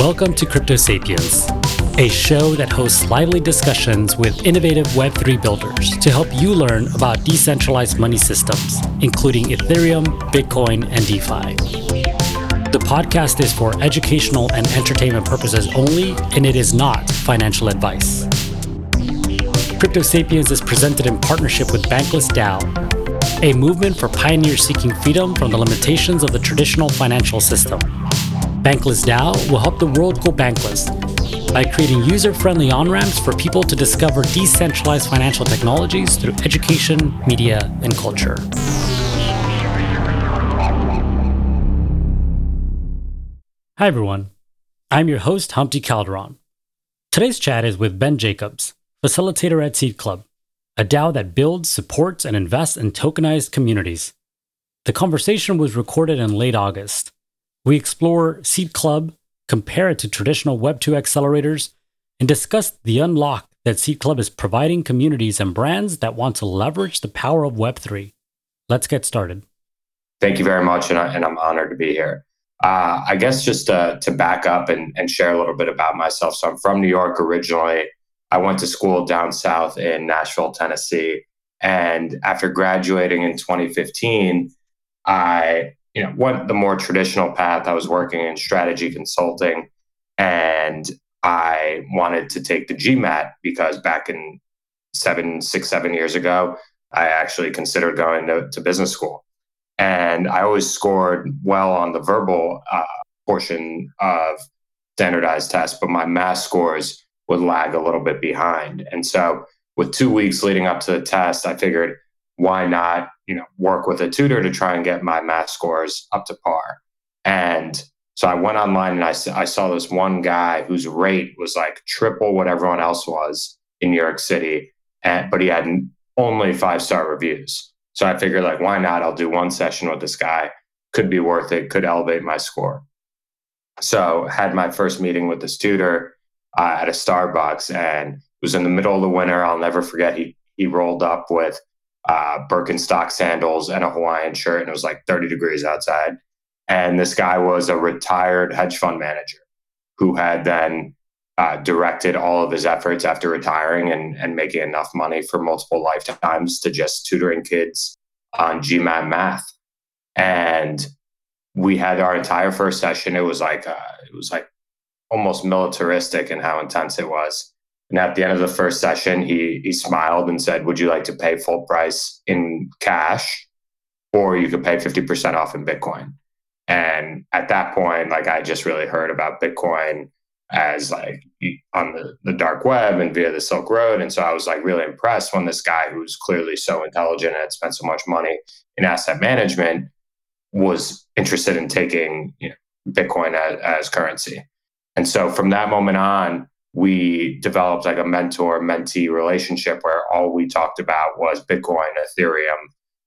Welcome to Crypto Sapiens, a show that hosts lively discussions with innovative Web3 builders to help you learn about decentralized money systems, including Ethereum, Bitcoin, and DeFi. The podcast is for educational and entertainment purposes only, and it is not financial advice. Crypto Sapiens is presented in partnership with Bankless DAO, a movement for pioneers seeking freedom from the limitations of the traditional financial system. Bankless DAO will help the world go bankless by creating user friendly on ramps for people to discover decentralized financial technologies through education, media, and culture. Hi, everyone. I'm your host, Humpty Calderon. Today's chat is with Ben Jacobs, facilitator at Seed Club, a DAO that builds, supports, and invests in tokenized communities. The conversation was recorded in late August we explore Seed Club, compare it to traditional Web2 accelerators, and discuss the unlock that Seed Club is providing communities and brands that want to leverage the power of Web3. Let's get started. Thank you very much, and, I, am honored to be here. Uh, I guess just to, to back up and, and share a little bit about myself. So, I'm from New York originally. I went to school down south in Nashville, Tennessee. And after graduating in 2015, I you know went the more traditional path. I was working in strategy consulting, and I wanted to take the GMAT because back in seven, six, seven years ago, I actually considered going to, to business school, and I always scored well on the verbal uh, portion of standardized tests, but my math scores would lag a little bit behind, and so with two weeks leading up to the test, I figured why not you know work with a tutor to try and get my math scores up to par? And so i went online and I, I saw this one guy whose rate was like triple what everyone else was in new york city and but he had only five star reviews. So i figured like why not? I'll do one session with this guy. Could be worth it. Could elevate my score. So had my first meeting with this tutor uh, at a starbucks and it was in the middle of the winter. I'll never forget he he rolled up with uh, Birkenstock sandals and a Hawaiian shirt, and it was like 30 degrees outside. And this guy was a retired hedge fund manager who had then uh, directed all of his efforts after retiring and, and making enough money for multiple lifetimes to just tutoring kids on GMAT math. And we had our entire first session. It was like uh, it was like almost militaristic in how intense it was. And at the end of the first session, he he smiled and said, "Would you like to pay full price in cash, or you could pay fifty percent off in Bitcoin?" And at that point, like I just really heard about Bitcoin as like on the, the dark web and via the Silk Road. And so I was like really impressed when this guy who's clearly so intelligent and had spent so much money in asset management was interested in taking you know, Bitcoin as, as currency. And so from that moment on, we developed like a mentor mentee relationship where all we talked about was Bitcoin, Ethereum,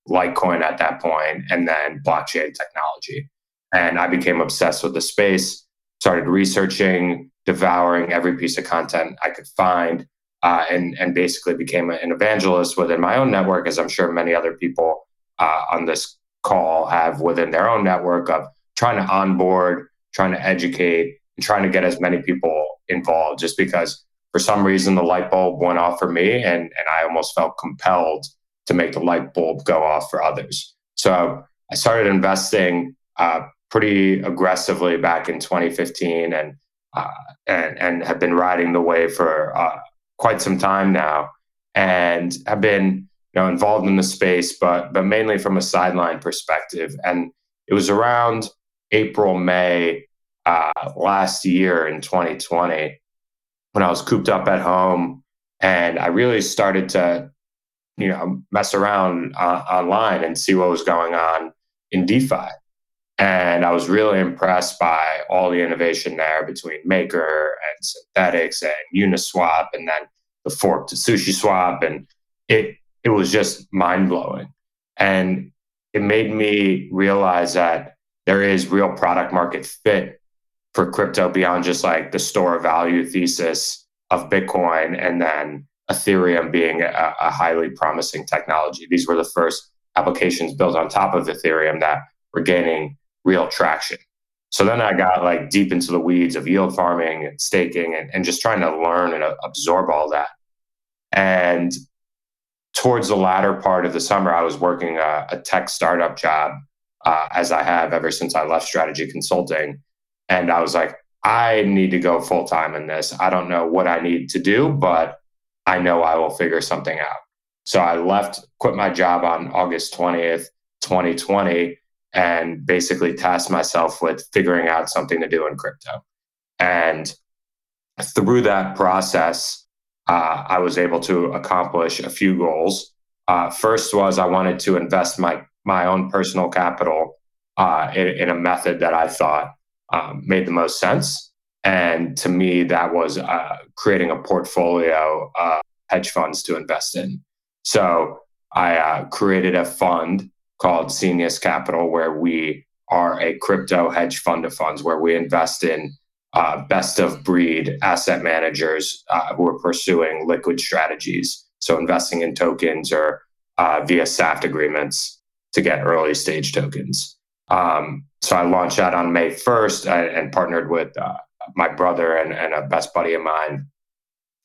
Litecoin at that point, and then blockchain technology. And I became obsessed with the space, started researching, devouring every piece of content I could find, uh, and, and basically became an evangelist within my own network, as I'm sure many other people uh, on this call have within their own network of trying to onboard, trying to educate, trying to get as many people involved just because for some reason the light bulb went off for me and, and I almost felt compelled to make the light bulb go off for others. So I started investing uh, pretty aggressively back in 2015 and, uh, and, and have been riding the wave for uh, quite some time now and have been you know, involved in the space, but, but mainly from a sideline perspective. And it was around April, May uh, last year in 2020 when I was cooped up at home and I really started to, you know, mess around uh, online and see what was going on in DeFi. And I was really impressed by all the innovation there between Maker and Synthetix and Uniswap and then the fork to SushiSwap. And it, it was just mind blowing. And it made me realize that there is real product market fit for crypto beyond just like the store value thesis of Bitcoin and then Ethereum being a, a, highly promising technology. These were the first applications built on top of Ethereum that were gaining real traction. So then I got like deep into the weeds of yield farming and staking and, and just trying to learn and absorb all that. And towards the latter part of the summer, I was working a, a tech startup job, uh, as I have ever since I left strategy consulting. And I was like, I need to go full time in this. I don't know what I need to do, but I know I will figure something out. So I left, quit my job on August 20th, 2020, and basically tasked myself with figuring out something to do in crypto. And through that process, uh, I was able to accomplish a few goals. Uh, first was I wanted to invest my my own personal capital uh, in, in, a method that I thought um, made the most sense. And to me, that was uh, creating a portfolio of hedge funds to invest in. So I uh, created a fund called Senius Capital, where we are a crypto hedge fund of funds, where we invest in uh, best of breed asset managers uh, who are pursuing liquid strategies. So investing in tokens or uh, via SAFT agreements to get early stage tokens. Um, so I launched that on May 1st and, uh, and partnered with uh, my brother and, and, a best buddy of mine.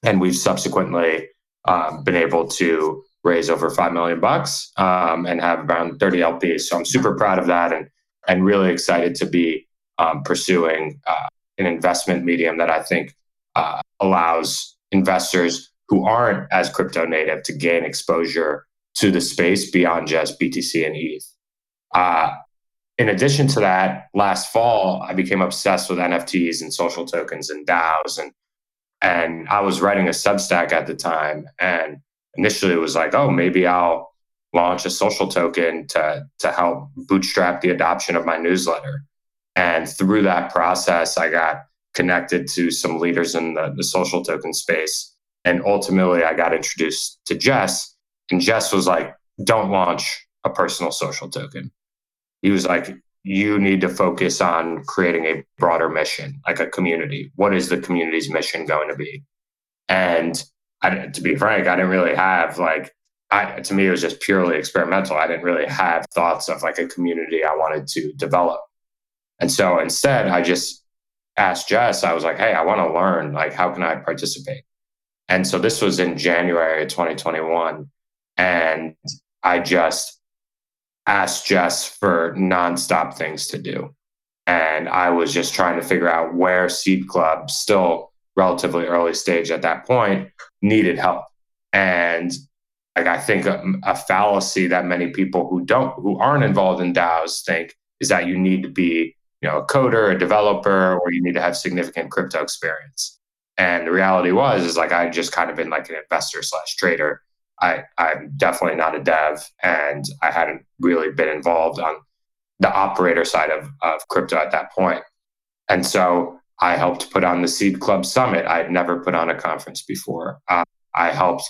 And we've subsequently um, been able to raise over 5 million bucks um, and have around 30 LPs. So I'm super proud of that and, and really excited to be um, pursuing uh, an investment medium that I think uh, allows investors who aren't as crypto native to gain exposure to the space beyond just BTC and ETH. Uh, in addition to that, last fall I became obsessed with NFTs and social tokens and DAOs, and and I was writing a Substack at the time, and initially it was like, oh, maybe I'll launch a social token to to help bootstrap the adoption of my newsletter. And through that process, I got connected to some leaders in the, the social token space. And ultimately, I got introduced to Jess. And Jess was like, don't launch a personal social token. He was like, you need to focus on creating a broader mission, like a community. What is the community's mission going to be? And I, to be frank, I didn't really have like, I, to me, it was just purely experimental. I didn't really have thoughts of like a community I wanted to develop. And so instead, I just asked Jess, I was like, hey, I want to learn. Like, how can I participate? And so this was in January of 2021. And I just asked Jess for nonstop things to do. And I was just trying to figure out where Seed Club, still relatively early stage at that point, needed help. And like I think a, a fallacy that many people who don't who aren't involved in DAOs think is that you need to be you know a coder, a developer, or you need to have significant crypto experience. And the reality was is like I just kind of been like an investor slash trader. I I'm definitely not a dev, and I hadn't really been involved on the operator side of of crypto at that point. And so I helped put on the Seed Club Summit. I had never put on a conference before. Uh, I helped,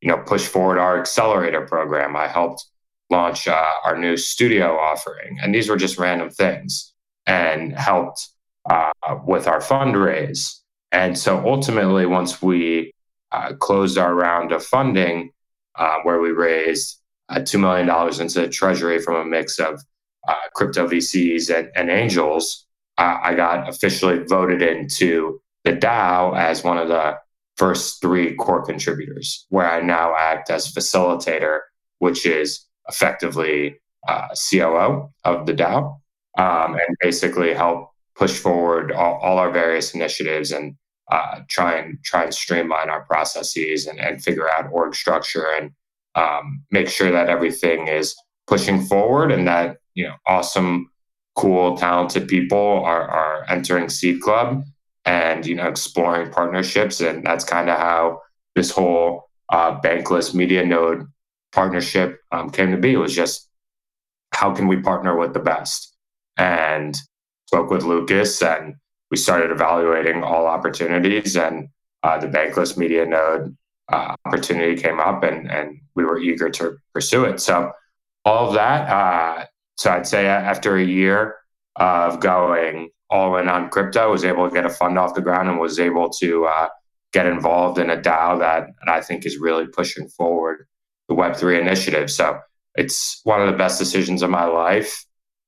you know, push forward our accelerator program. I helped launch uh, our new studio offering, and these were just random things and helped uh, with our fundraise. And so ultimately, once we uh, closed our round of funding, uh, where we raised uh, $2 million into the treasury from a mix of uh, crypto VCs and, and angels, uh, I got officially voted into the DAO as one of the first three core contributors, where I now act as facilitator, which is effectively COO of the DAO um, and basically help push forward all, all our various initiatives and uh, try and try and streamline our processes and, and figure out org structure and um, make sure that everything is pushing forward and that you know awesome cool talented people are, are entering seed club and you know exploring partnerships. And that's kind of how this whole uh, bankless media node partnership um, came to be. It was just how can we partner with the best? And spoke with Lucas and we started evaluating all opportunities and uh, the bankless media node uh, opportunity came up and, and we were eager to pursue it. So all of that, uh, so I'd say after a year of going all in on crypto, I was able to get a fund off the ground and was able to uh, get involved in a DAO that, that I think is really pushing forward the Web3 initiative. So it's one of the best decisions of my life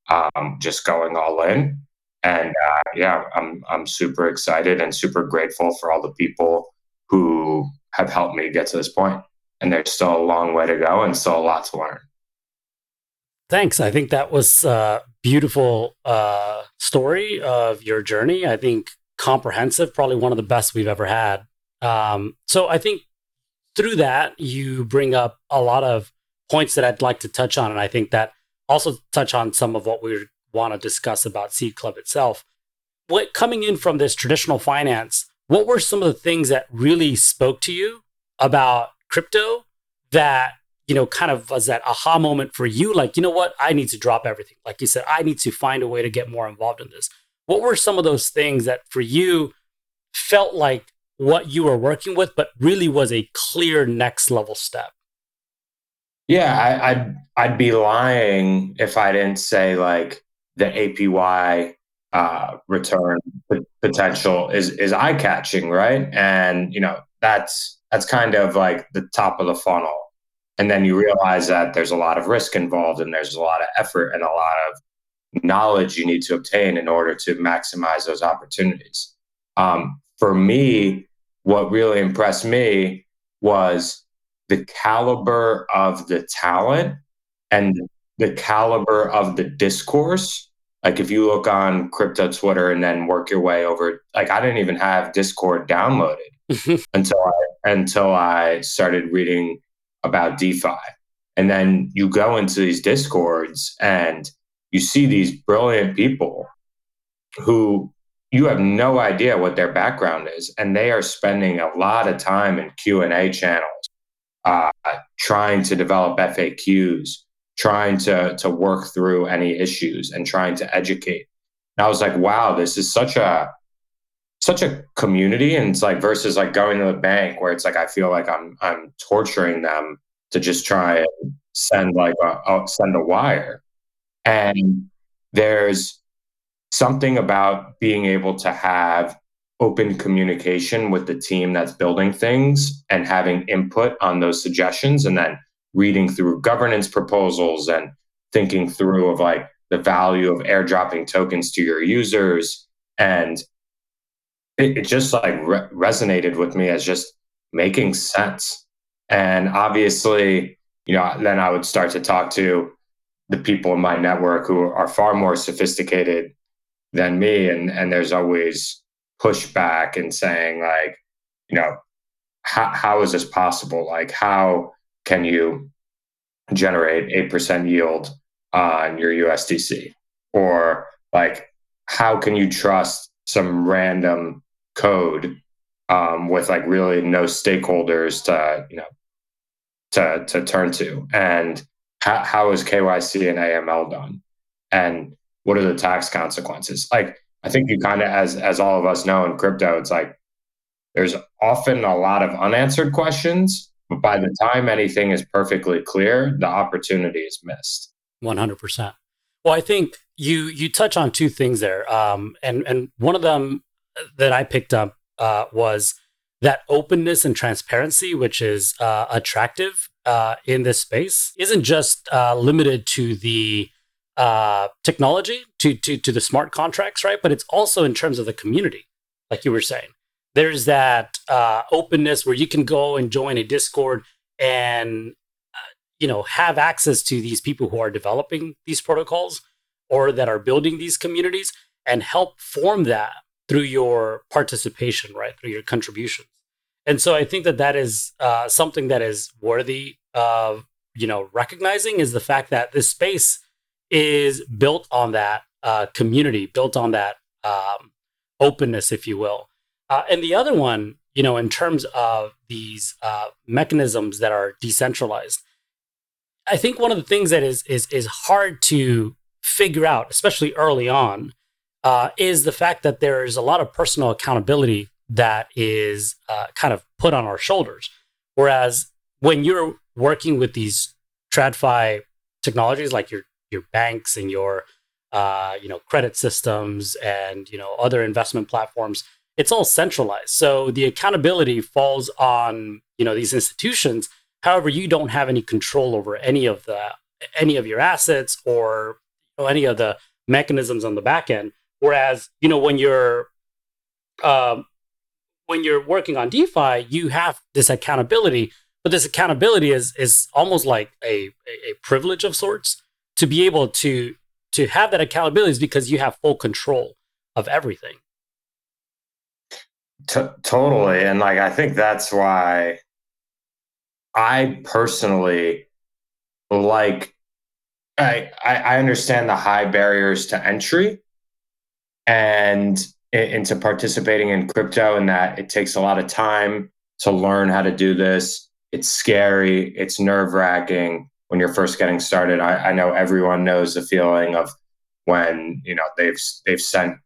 um, just going all in. And uh, yeah, I'm I'm super excited and super grateful for all the people who have helped me get to this point. And there's still a long way to go and still a lot to learn. Thanks. I think that was a beautiful uh, story of your journey. I think comprehensive, probably one of the best we've ever had. Um, so I think through that, you bring up a lot of points that I'd like to touch on. And I think that also touch on some of what we want to discuss about Seed Club itself. What coming in from this traditional finance, what were some of the things that really spoke to you about crypto that, you know, kind of was that aha moment for you? Like, you know what? I need to drop everything. Like you said, I need to find a way to get more involved in this. What were some of those things that for you felt like what you were working with, but really was a clear next level step? Yeah, I, I'd I'd be lying if I didn't say like the APY uh, return potential is is eye catching, right? And you know that's that's kind of like the top of the funnel, and then you realize that there's a lot of risk involved, and there's a lot of effort and a lot of knowledge you need to obtain in order to maximize those opportunities. Um, for me, what really impressed me was the caliber of the talent and the caliber of the discourse. Like if you look on crypto Twitter and then work your way over, like I didn't even have Discord downloaded until I until I started reading about DeFi. And then you go into these discords and you see these brilliant people who you have no idea what their background is and they are spending a lot of time in q&a channels uh, trying to develop faqs trying to, to work through any issues and trying to educate. And i was like wow this is such a such a community. And it's like versus like going to the bank where it's like i feel like i'm i'm torturing them to just try and send like a, send a wire. And there's something about being able to have open communication with the team that's building things and having input on those suggestions and then reading through governance proposals and thinking through of like the value of airdropping tokens to your users. And it, it just like re- resonated with me as just making sense. And obviously you know then i would start to talk to the people in my network who are far more sophisticated than me. And and there's always pushback and saying like you know how, how is this possible? Like how can you generate 8% yield on your USDC or like how can you trust some random code um, with like really no stakeholders to you know to to turn to? And how, how is KYC and AML done? And what are the tax consequences? Like, I think you kind of, as as all of us know in crypto, it's like there's often a lot of unanswered questions, but by the time anything is perfectly clear, the opportunity is missed. One hundred percent. Well, I think you you touch on two things there, um, and and one of them that I picked up uh, was that openness and transparency, which is uh, attractive uh, in this space, isn't just uh, limited to the uh, technology to, to to the smart contracts, right? But it's also in terms of the community, like you were saying. There's that uh, openness where you can go and join a Discord and uh, you know have access to these people who are developing these protocols or that are building these communities and help form that through your participation, right? Through your contributions. And so I think that that is uh, something that is worthy of you know recognizing is the fact that this space is built on that uh, community, built on that um, openness, if you will. Uh, and the other one, you know, in terms of these uh, mechanisms that are decentralized, I think one of the things that is is is hard to figure out, especially early on, uh, is the fact that there is a lot of personal accountability that is uh, kind of put on our shoulders. Whereas when you're working with these TradFi technologies, like your your banks and your uh, you know credit systems and you know other investment platforms it's all centralized. So the accountability falls on you know these institutions. However you don't have any control over any of the any of your assets or know, any of the mechanisms on the back end. Whereas, you know, when you're um, when you're working on DeFi, you have this accountability, but this accountability is is almost like a, a privilege of sorts to be able to to have that accountability is because you have full control of everything. T- totally, and like I think that's why I personally like I, I understand the high barriers to entry and into participating in crypto and that it takes a lot of time to learn how to do this. It's scary, it's nerve wracking when you're first getting started. I, I know everyone knows the feeling of when you know they've they've sent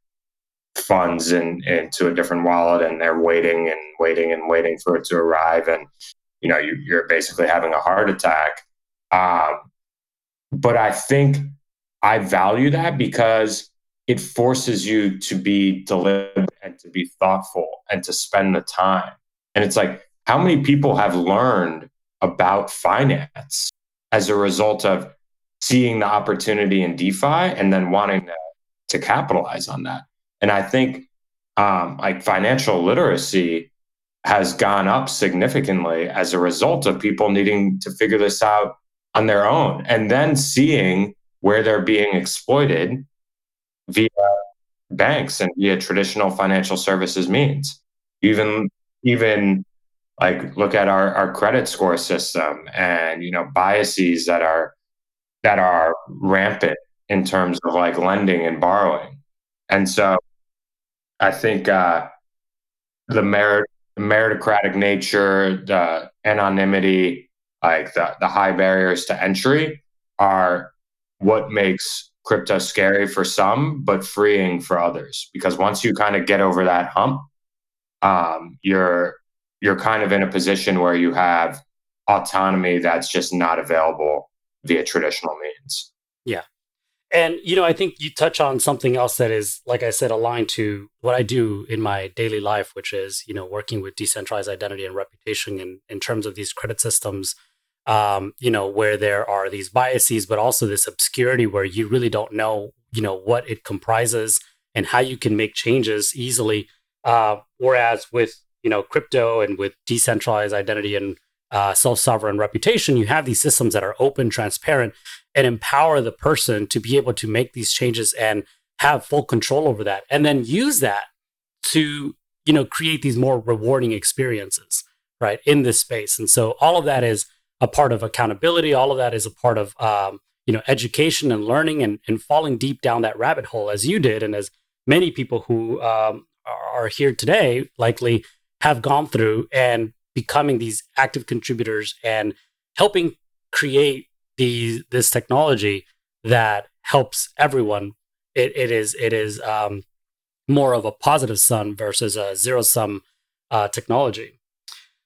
funds in, into a different wallet and they're waiting and waiting and waiting for it to arrive and you know you, are basically having a heart attack um, but I think I value that because it forces you to be deliberate and to be thoughtful and to spend the time. And it's like, how many people have learned about finance as a result of seeing the opportunity in DeFi and then wanting to, to capitalize on that? And I think um, like financial literacy has gone up significantly as a result of people needing to figure this out on their own and then seeing where they're being exploited via banks and via traditional financial services means. Even even like look at our, our credit score system and you know biases that are that are rampant in terms of like lending and borrowing. And so i think uh the merit meritocratic nature the anonymity like the, the high barriers to entry are what makes crypto scary for some but freeing for others. Because once you kind of get over that hump um, you're you're kind of in a position where you have autonomy that's just not available via traditional means. Yeah and you know i think you touch on something else that is like i said aligned to what i do in my daily life which is you know working with decentralized identity and reputation in, in terms of these credit systems um, you know, where there are these biases, but also this obscurity where you really don't know, you know, what it comprises and how you can make changes easily. Uh, whereas with, you know, crypto and with decentralized identity and uh, self-sovereign reputation, you have these systems that are open, transparent, and empower the person to be able to make these changes and have full control over that, and then use that to, you know, create these more rewarding experiences, right, in this space. And so all of that is a part of accountability. All of that is a part of um, you know education and learning and, and falling deep down that rabbit hole as you did and as many people who um, are here today likely have gone through and becoming these active contributors and helping create the this technology that helps everyone. It, it is it is um, more of a positive sum versus a zero sum uh, technology.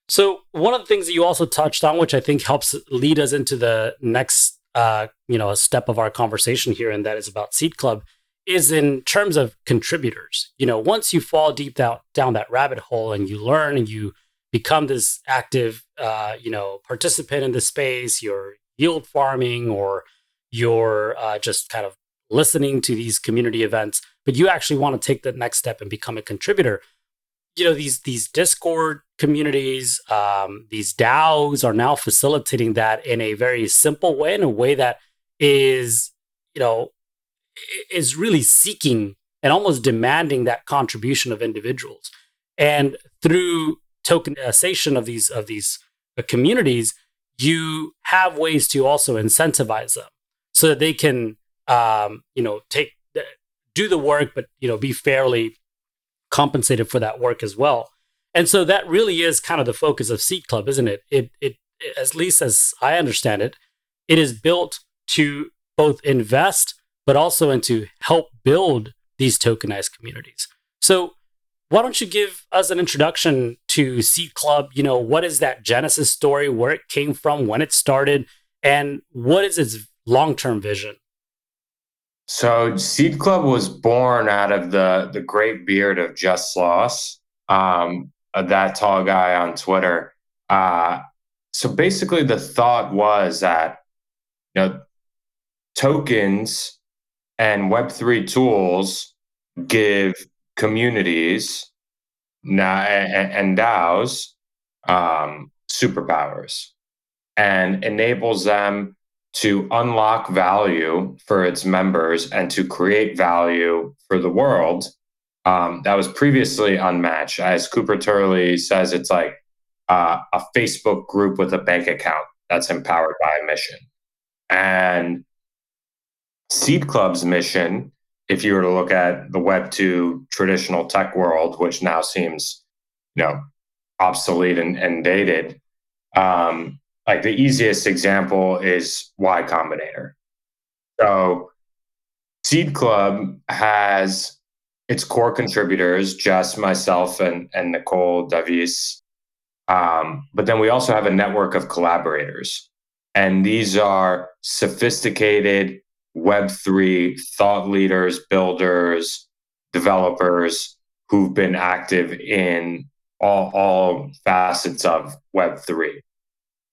So one of the things that you also touched on, which I think helps lead us into the next, uh, you know, step of our conversation here, and that is about Seed Club, is in terms of contributors. You know, once you fall deep down down that rabbit hole and you learn and you become this active, uh, you know, participant in the space, you're yield farming or you're uh, just kind of listening to these community events, but you actually want to take the next step and become a contributor. You know these these discord communities um, these daos are now facilitating that in a very simple way in a way that is you know is really seeking and almost demanding that contribution of individuals. And through tokenization of these of these uh, communities you have ways to also incentivize them so that they can um, you know take do the work but you know be fairly compensated for that work as well. And so that really is kind of the focus of Seed Club, isn't it? It, it, at least as I understand it, it is built to both invest, but also into help build these tokenized communities. So why don't you give us an introduction to Seed Club? You know, what is that Genesis story, where it came from, when it started, and what is its long term vision? So Seed Club was born out of the the great beard of Jess Sloss, um, that tall guy on Twitter. Uh, so basically, the thought was that you know tokens and Web three tools give communities now and DAOs um, superpowers and enables them to unlock value for its members and to create value for the world um, that was previously unmatched. As Cooper Turley says, it's like uh, a Facebook group with a bank account that's empowered by a mission. And Seed Club's mission, if you were to look at the Web 2 traditional tech world, which now seems, you know, obsolete and, and dated, um, like the easiest example is Y Combinator. So Seed Club has its core contributors, Jess, myself, and, and Nicole Davis. Um, but then we also have a network of collaborators. And these are sophisticated Web3 thought leaders, builders, developers who've been active in all, all facets of Web3.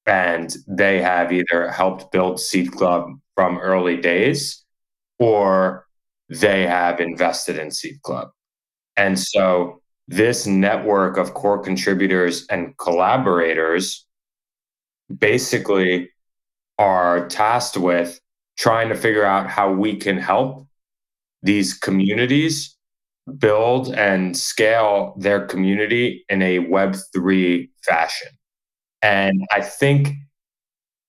And they have either helped build Seed Club from early days or they have invested in Seed Club. And so this network of core contributors and collaborators basically are tasked with trying to figure out how we can help these communities build and scale their community in a Web3 fashion. And I think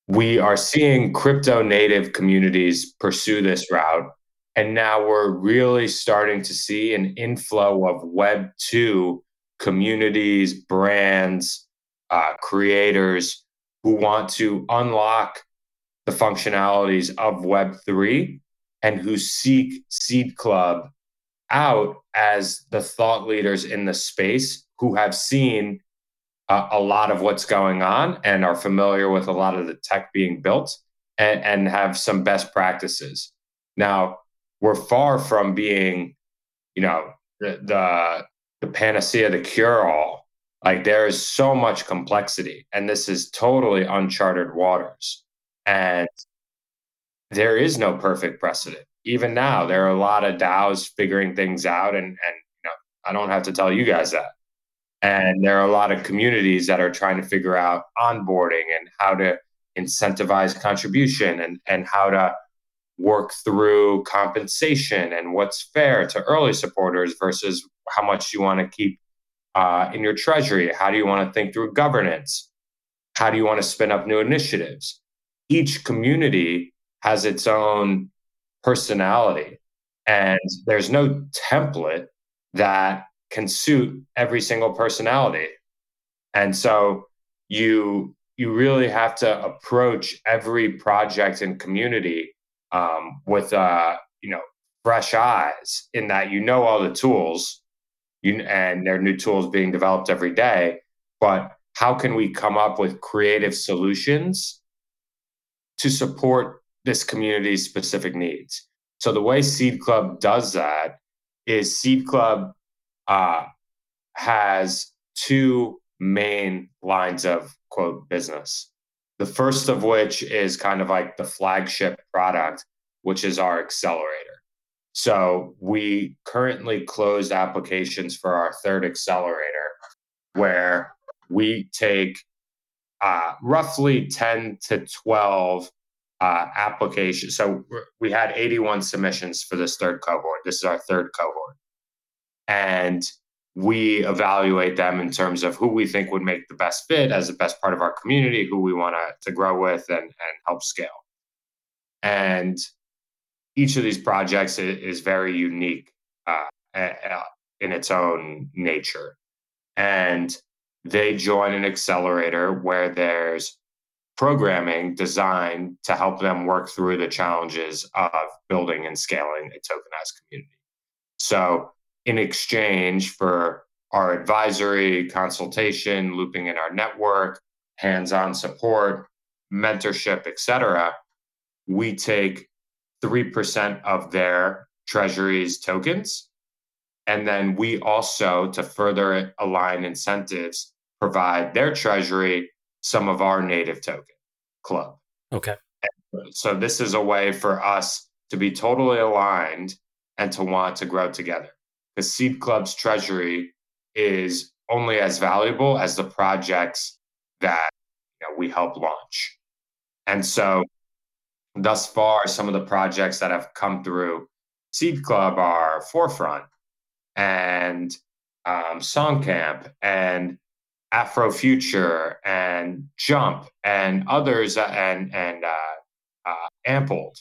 we are seeing crypto native communities pursue this route. And now we're really starting to see an inflow of Web2 communities, brands, uh, creators who want to unlock the functionalities of Web3 and who seek Seed Club out as the thought leaders in the space who have seen uh, a lot of what's going on and are familiar with a lot of the tech being built and, and have some best practices. Now, we're far from being, you know, the, the, the panacea, the cure all. Like there is so much complexity, and this is totally uncharted waters. And there is no perfect precedent. Even now, there are a lot of DAOs figuring things out, and and you know, I don't have to tell you guys that. And there are a lot of communities that are trying to figure out onboarding and how to incentivize contribution and and how to work through compensation and what's fair to early supporters versus how much you want to keep uh, in your treasury. How do you want to think through governance? How do you want to spin up new initiatives? Each community has its own personality and there's no template that can suit every single personality. And so you you really have to approach every project and community um, with uh, you know fresh eyes in that you know all the tools you, and there are new tools being developed every day but how can we come up with creative solutions to support this community's specific needs. So the way Seed Club does that is Seed Club uh, has two main lines of quote business. The first of which is kind of like the flagship product, which is our accelerator. So we currently closed applications for our third accelerator, where we take uh, roughly 10 to 12 uh, applications. So we had 81 submissions for this third cohort. This is our third cohort. And we evaluate them in terms of who we think would make the best fit as the best part of our community, who we want to grow with and, and help scale. And each of these projects is very unique uh, in its own nature. And they join an accelerator where there's programming designed to help them work through the challenges of building and scaling a tokenized community. So, in exchange for our advisory, consultation, looping in our network, hands on support, mentorship, etc., we take 3% of their treasuries tokens. And then we also, to further align incentives, provide their treasury some of our native token club. Okay. So this is a way for us to be totally aligned and to want to grow together. the Seed Club's treasury is only as valuable as the projects that you know, we help launch. And so, thus far, some of the projects that have come through Seed Club are Forefront and um, Songcamp and Afrofuture and Jump and others uh, and and uh, uh, Ampled.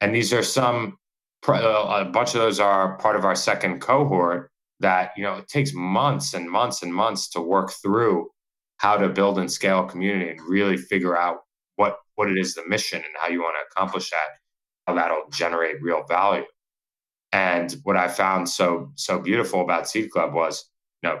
And these are some. Uh, a bunch of those are part of our second cohort. That you know it takes months and months and months to work through how to build and scale a community and really figure out what what it is the mission and how you want to accomplish that how that'll generate real value and what i found so so beautiful about seed club was you know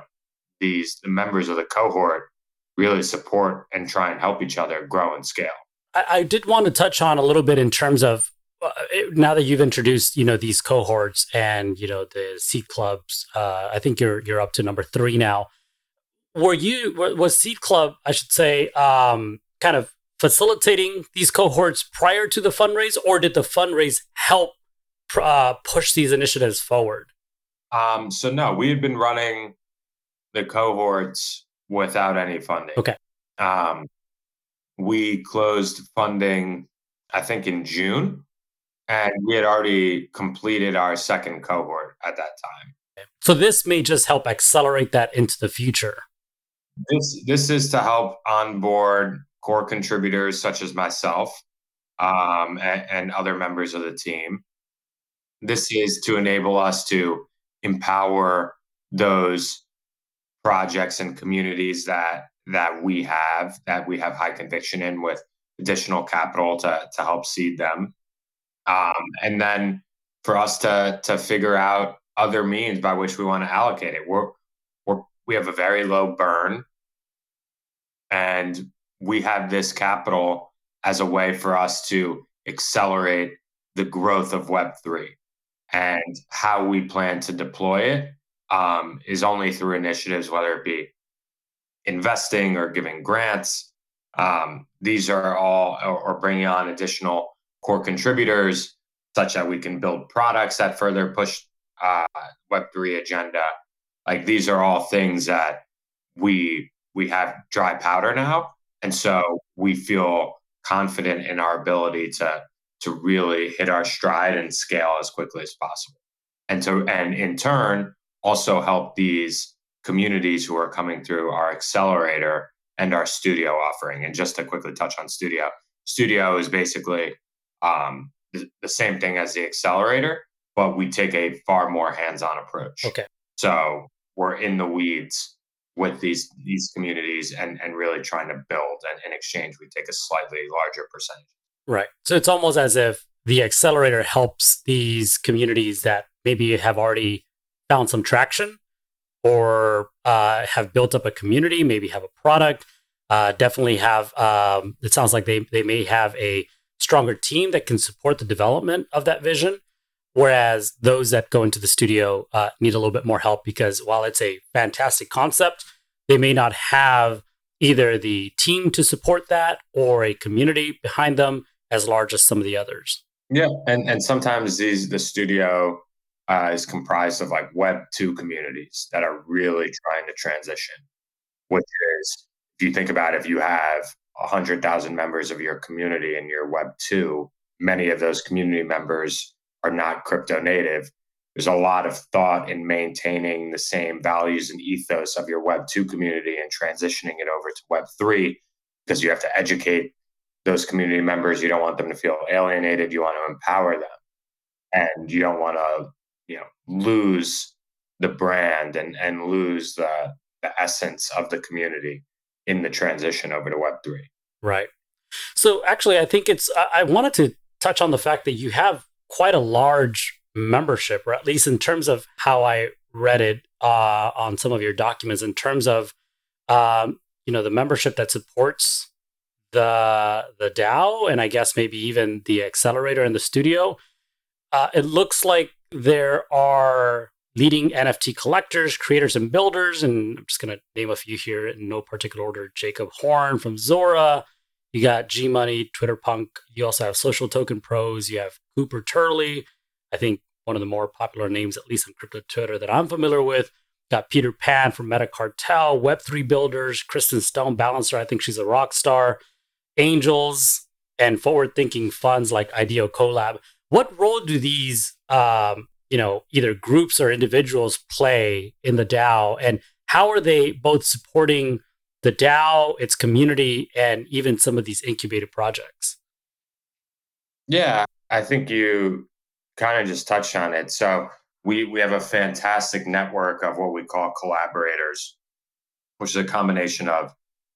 these the members of the cohort really support and try and help each other grow and scale i, I did want to touch on a little bit in terms of uh, now that you've introduced you know these cohorts and you know the seed clubs uh, i think you're you're up to number three now were you was Seed Club, I should say, um, kind of facilitating these cohorts prior to the fundraise, or did the fundraise help uh, push these initiatives forward? Um, so no, we had been running the cohorts without any funding. Okay. Um, we closed funding, I think, in June, and we had already completed our second cohort at that time. So this may just help accelerate that into the future. This this is to help onboard core contributors such as myself um, and, and other members of the team. This is to enable us to empower those projects and communities that that we have that we have high conviction in with additional capital to to help seed them. Um, and then for us to to figure out other means by which we want to allocate it. We're we're we have a very low burn. And we have this capital as a way for us to accelerate the growth of web3 and how we plan to deploy it um, is only through initiatives whether it be investing or giving grants. Um, these are all or, or bringing on additional core contributors such that we can build products that further push uh, web3 agenda. Like these are all things that we we have dry powder now, and so we feel confident in our ability to to really hit our stride and scale as quickly as possible, and to and in turn also help these communities who are coming through our accelerator and our studio offering. And just to quickly touch on studio, studio is basically um, the, the same thing as the accelerator, but we take a far more hands-on approach. Okay. So we're in the weeds with these these communities and and really trying to build and in exchange we take a slightly larger percentage right so it's almost as if the accelerator helps these communities that maybe have already found some traction or uh, have built up a community maybe have a product uh, definitely have um, it sounds like they, they may have a stronger team that can support the development of that vision Whereas those that go into the studio uh, need a little bit more help because while it's a fantastic concept, they may not have either the team to support that or a community behind them as large as some of the others. Yeah, and and sometimes these the studio uh, is comprised of like Web two communities that are really trying to transition. Which is, if you think about, if you have hundred thousand members of your community in your Web two, many of those community members are not crypto native, there's a lot of thought in maintaining the same values and ethos of your Web 2 community and transitioning it over to Web 3 because you have to educate those community members. You don't want them to feel alienated. You want to empower them. And you don't want to, you know, lose the brand and, and lose the, the essence of the community in the transition over to Web 3. Right. So actually, I think it's, I wanted to touch on the fact that you have quite a large membership, or at least in terms of how I read it uh, on some of your documents, in terms of um, you know the membership that supports the the DAO, and I guess maybe even the accelerator and the studio. Uh, it looks like there are leading NFT collectors, creators, and builders, and I'm just going to name a few here in no particular order. Jacob Horne from Zora, you got G Money, Twitter Punk. You also have Social Token Pros. You have Cooper Turley. I think one of the more popular names, at least on crypto Twitter, that I'm familiar with. Got Peter Pan from MetaCartel, Web3 Builders, Kristen Stone, Balancer. I think she's a rock star. Angels and forward thinking funds like IDEO Collab. What role do these, um, you know, either groups or individuals play in the DAO? And how are they both supporting the DAO, its community, and even some of these incubated projects? Yeah, I think you kind of just touched on it. So we we have a fantastic network of what we call collaborators, which is a combination of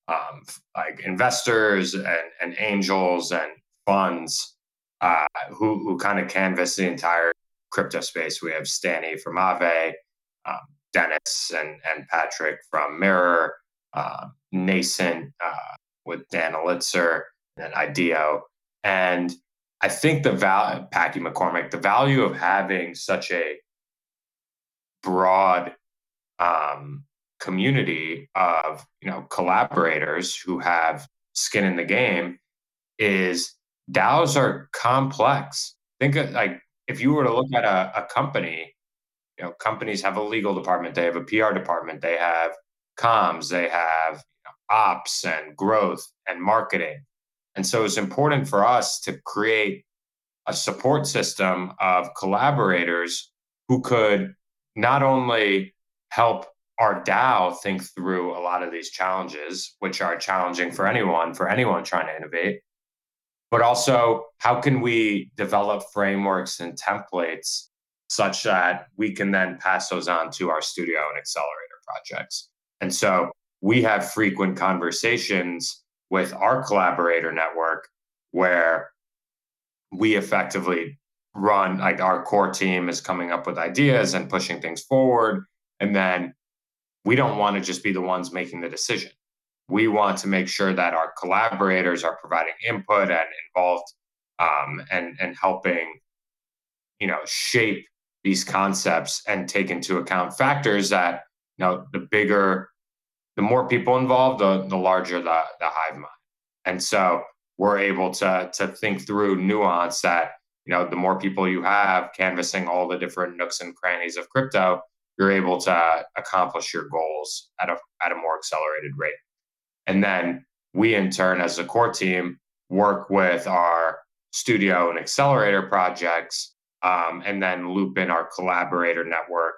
um, like investors and, and angels and funds uh, who who kind of canvass the entire crypto space. We have Stani from Aave, um, Dennis and and Patrick from Mirror, uh, Nascent uh, with Dan Elitzer and IDEO, and I think the value, Packy McCormick, the value of having such a broad um, community of you know collaborators who have skin in the game is DAOs are complex. Think of, like if you were to look at a, a company, you know, companies have a legal department, they have a PR department, they have comms, they have ops and growth and marketing. And so it's important for us to create a support system of collaborators who could not only help our DAO think through a lot of these challenges, which are challenging for anyone, for anyone trying to innovate, but also how can we develop frameworks and templates such that we can then pass those on to our studio and accelerator projects. And so we have frequent conversations with our collaborator network where we effectively run like our core team is coming up with ideas and pushing things forward and then we don't want to just be the ones making the decision we want to make sure that our collaborators are providing input and involved um, and and helping you know shape these concepts and take into account factors that you know the bigger the more people involved, the, the larger the, the hive mind. And so we're able to, to think through nuance that, you know, the more people you have canvassing all the different nooks and crannies of crypto, you're able to accomplish your goals at a, at a more accelerated rate. And then we, in turn, as a core team, work with our studio and accelerator projects um, and then loop in our collaborator network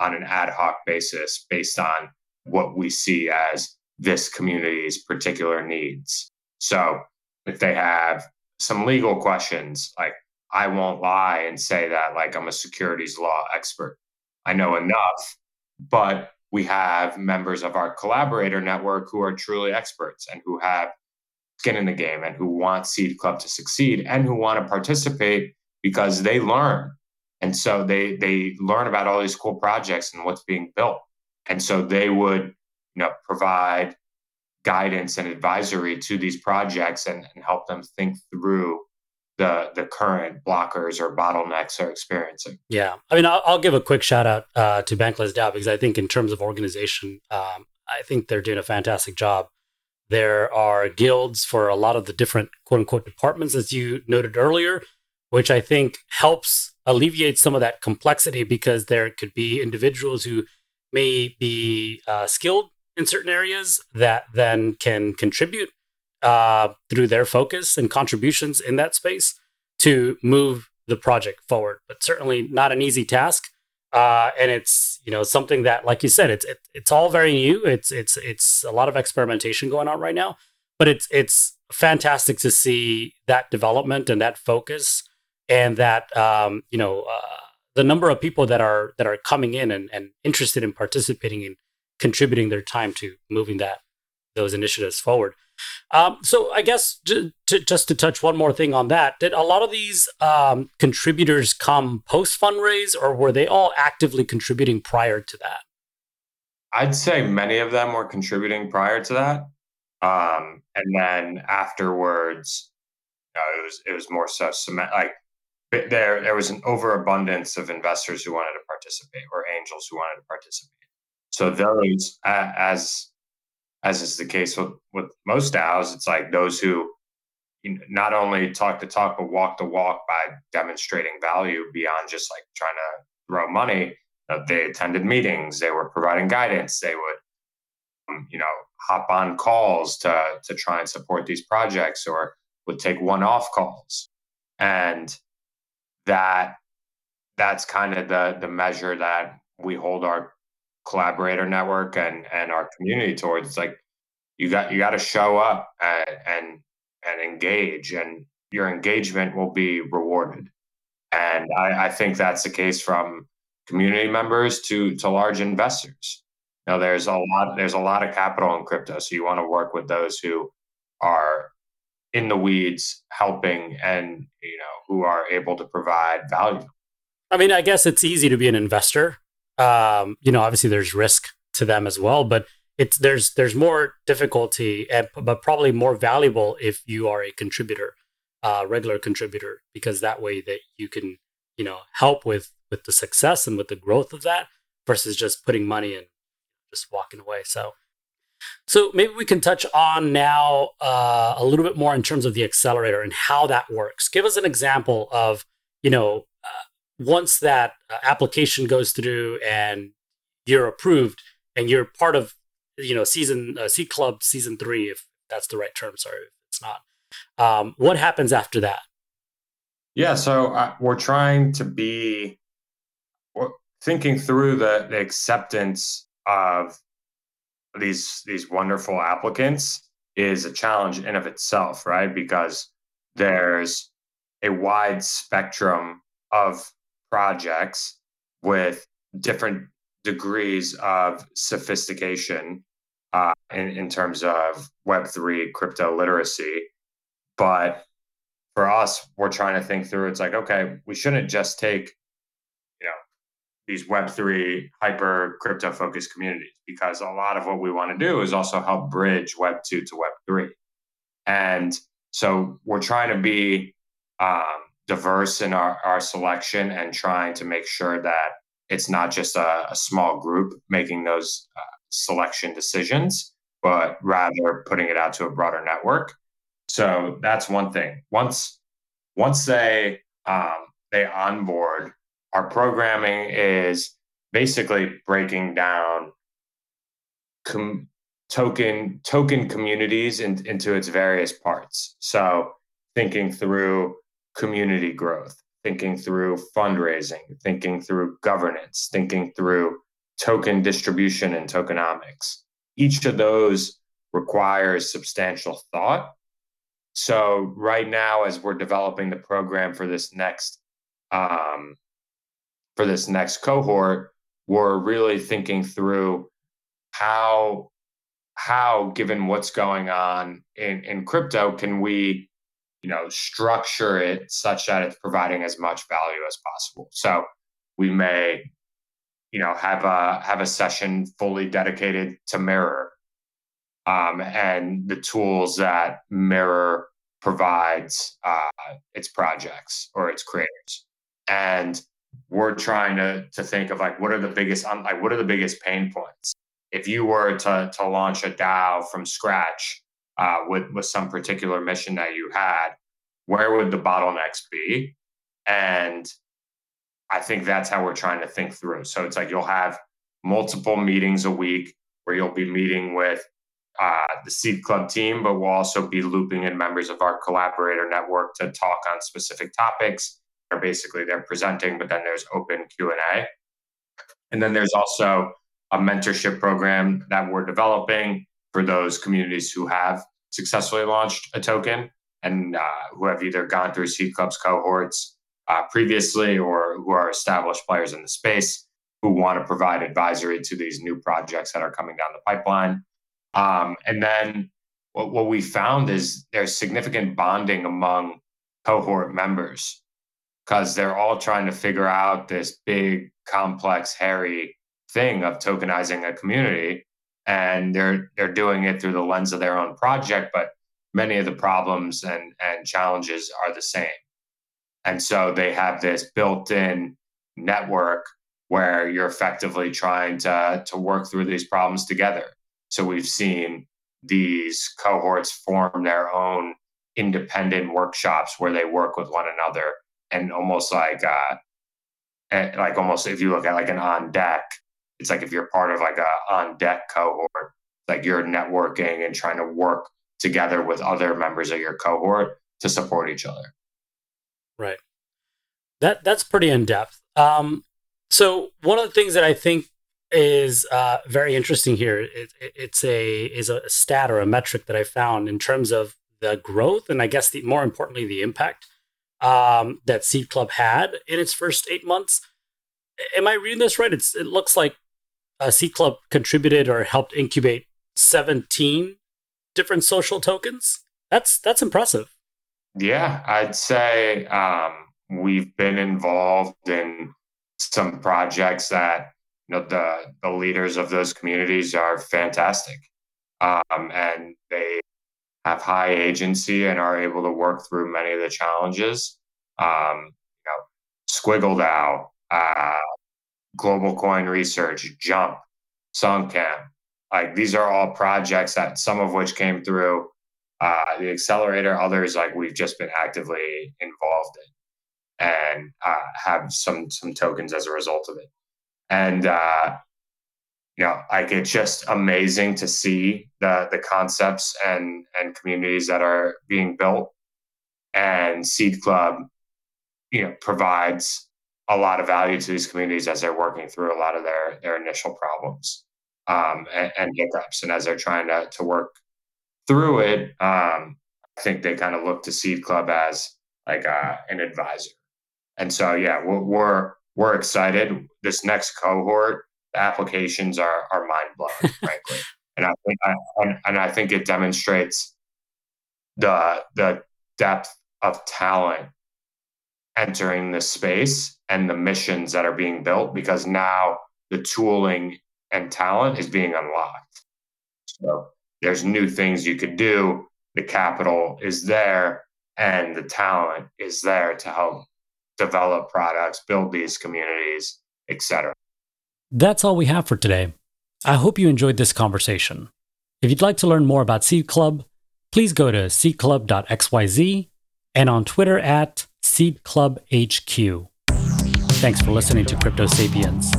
on an ad hoc basis based on what we see as this community's particular needs. So if they have some legal questions, like I won't lie and say that like I'm a securities law expert. I know enough, but we have members of our collaborator network who are truly experts and who have skin in the game and who want Seed Club to succeed and who want to participate because they learn. And so they they learn about all these cool projects and what's being built. And so they would, you know, provide guidance and advisory to these projects and, and help them think through the the current blockers or bottlenecks they're experiencing. Yeah, I mean, I'll, I'll give a quick shout out uh, to Bankless DAO because I think in terms of organization, um, I think they're doing a fantastic job. There are guilds for a lot of the different quote unquote departments, as you noted earlier, which I think helps alleviate some of that complexity because there could be individuals who may be uh, skilled in certain areas that then can contribute uh, through their focus and contributions in that space to move the project forward. But certainly not an easy task. Uh, and it's you know something that, like you said, it's it, it's all very new. It's it's it's a lot of experimentation going on right now. But it's it's fantastic to see that development and that focus and that um, you know uh, the number of people that are that are coming in and, and interested in participating and contributing their time to moving that those initiatives forward. Um, so I guess j- just to touch one more thing on that, did a lot of these um, contributors come post fundraise, or were they all actively contributing prior to that? I'd say many of them were contributing prior to that, um, and then afterwards, you know, it was it was more so cement like there there was an overabundance of investors who wanted to participate or angels who wanted to participate. So those, as as is the case with, with most DAOs, it's like those who not only talk the talk but walk the walk by demonstrating value beyond just like trying to throw money. Uh, they attended meetings. They were providing guidance. They would, um, you know, hop on calls to to try and support these projects, or would take one-off calls, and that that's kind of the the measure that we hold our collaborator network and and our community towards. Like you got you got to show up and, and and engage, and your engagement will be rewarded. And I, I think that's the case from community members to to large investors. Now there's a lot there's a lot of capital in crypto, so you want to work with those who are in the weeds helping and you know who are able to provide value. I mean, I guess it's easy to be an investor. Um, you know, obviously there's risk to them as well, but it's there's there's more difficulty and but probably more valuable if you are a contributor, uh, regular contributor, because that way that you can you know help with with the success and with the growth of that versus just putting money and just walking away. So. So maybe we can touch on now uh, a little bit more in terms of the accelerator and how that works. Give us an example of, you know, once that uh, application goes through and you're approved and you're part of you know season uh, Seed Club season three, if that's the right term. Sorry, if it's not. Um, what happens after that? Yeah, so uh, we're trying to be thinking through the, the acceptance of these these wonderful applicants is a challenge in of itself, right? Because there's a wide spectrum of projects with different degrees of sophistication uh, in, in terms of Web3 crypto literacy. But for us, we're trying to think through it's like, okay, we shouldn't just take, you know, these Web3 hyper crypto focused communities because a lot of what we want to do is also help bridge Web2 to Web3. And so we're trying to be um, diverse in our, our selection and trying to make sure that it's not just a, a small group making those uh, selection decisions, but rather putting it out to a broader network. So that's one thing. Once once they um, they onboard, our programming is basically breaking down com- token token communities in, into its various parts. So thinking through community growth, thinking through fundraising, thinking through governance, thinking through token distribution and tokenomics. Each of those requires substantial thought. So, right now, as we're developing the program for this next um, for this next cohort, we're really thinking through how how given what's going on in, in crypto can we you know structure it such that it's providing as much value as possible. So we may you know have a have a session fully dedicated to mirror um, and the tools that mirror provides uh, its projects or its creators. And we're trying to to think of like what are the biggest like what are the biggest pain points? If you were to to launch a DAO from scratch uh, with with some particular mission that you had, where would the bottlenecks be? And I think that's how we're trying to think through. So it's like you'll have multiple meetings a week where you'll be meeting with uh, the Seed Club team, but we'll also be looping in members of our collaborator network to talk on specific topics. Or basically they're presenting, but then there's open Q and A. And then there's also a mentorship program that we're developing for those communities who have successfully launched a token and uh, who have either gone through Seed Club's cohorts uh, previously or who are established players in the space who want to provide advisory to these new projects that are coming down the pipeline. Um, and then what, what we found is there's significant bonding among cohort members because they're all trying to figure out this big, complex, hairy thing of tokenizing a community and they're they're doing it through the lens of their own project but many of the problems and and challenges are the same. And so they have this built-in network where you're effectively trying to to work through these problems together. So we've seen these cohorts form their own independent workshops where they work with one another and almost like uh like almost if you look at like an on deck it's like if you're part of like a on deck cohort like you're networking and trying to work together with other members of your cohort to support each other right that that's pretty in depth um so one of the things that i think is uh, very interesting here. It, it, it's a is a stat or a metric that I found in terms of the growth and I guess the more importantly the impact um, that Seed Club had in its first eight months. Am I reading this right? It's it looks like uh, Seed Club contributed or helped incubate seventeen different social tokens. That's that's impressive. Yeah, I'd say um, we've been involved in some projects that you know the the leaders of those communities are fantastic, um, and they have high agency and are able to work through many of the challenges. Um, you know, Squiggle DAO, uh, Global Coin Research, Jump, Songcamp. Like these are all projects that some of which came through uh, the accelerator, others like we've just been actively involved in and uh, have some some tokens as a result of it and uh, you know, like it's just amazing to see the the concepts and and communities that are being built. And Seed Club, you know, provides a lot of value to these communities as they're working through a lot of their their initial problems um, and, and hiccups, and as they're trying to to work through it. Um, I think they kind of look to Seed Club as like uh, an advisor. And so, yeah, we're, we're we're excited. This next cohort, the applications are are mind blowing, frankly, and I think I, and, and I think it demonstrates the the depth of talent entering this space and the missions that are being built because now the tooling and talent is being unlocked. So there's new things you could do. The capital is there and the talent is there to help develop products, build these communities, etc. That's all we have for today. I hope you enjoyed this conversation. If you'd like to learn more about Seed Club, please go to seedclub.xyz and on Twitter at seedclubhq. Thanks for listening to Crypto Sapiens.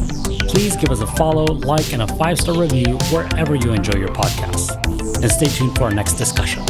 Please give us a follow, like, and a five star review wherever you enjoy your podcasts. And stay tuned for our next discussion.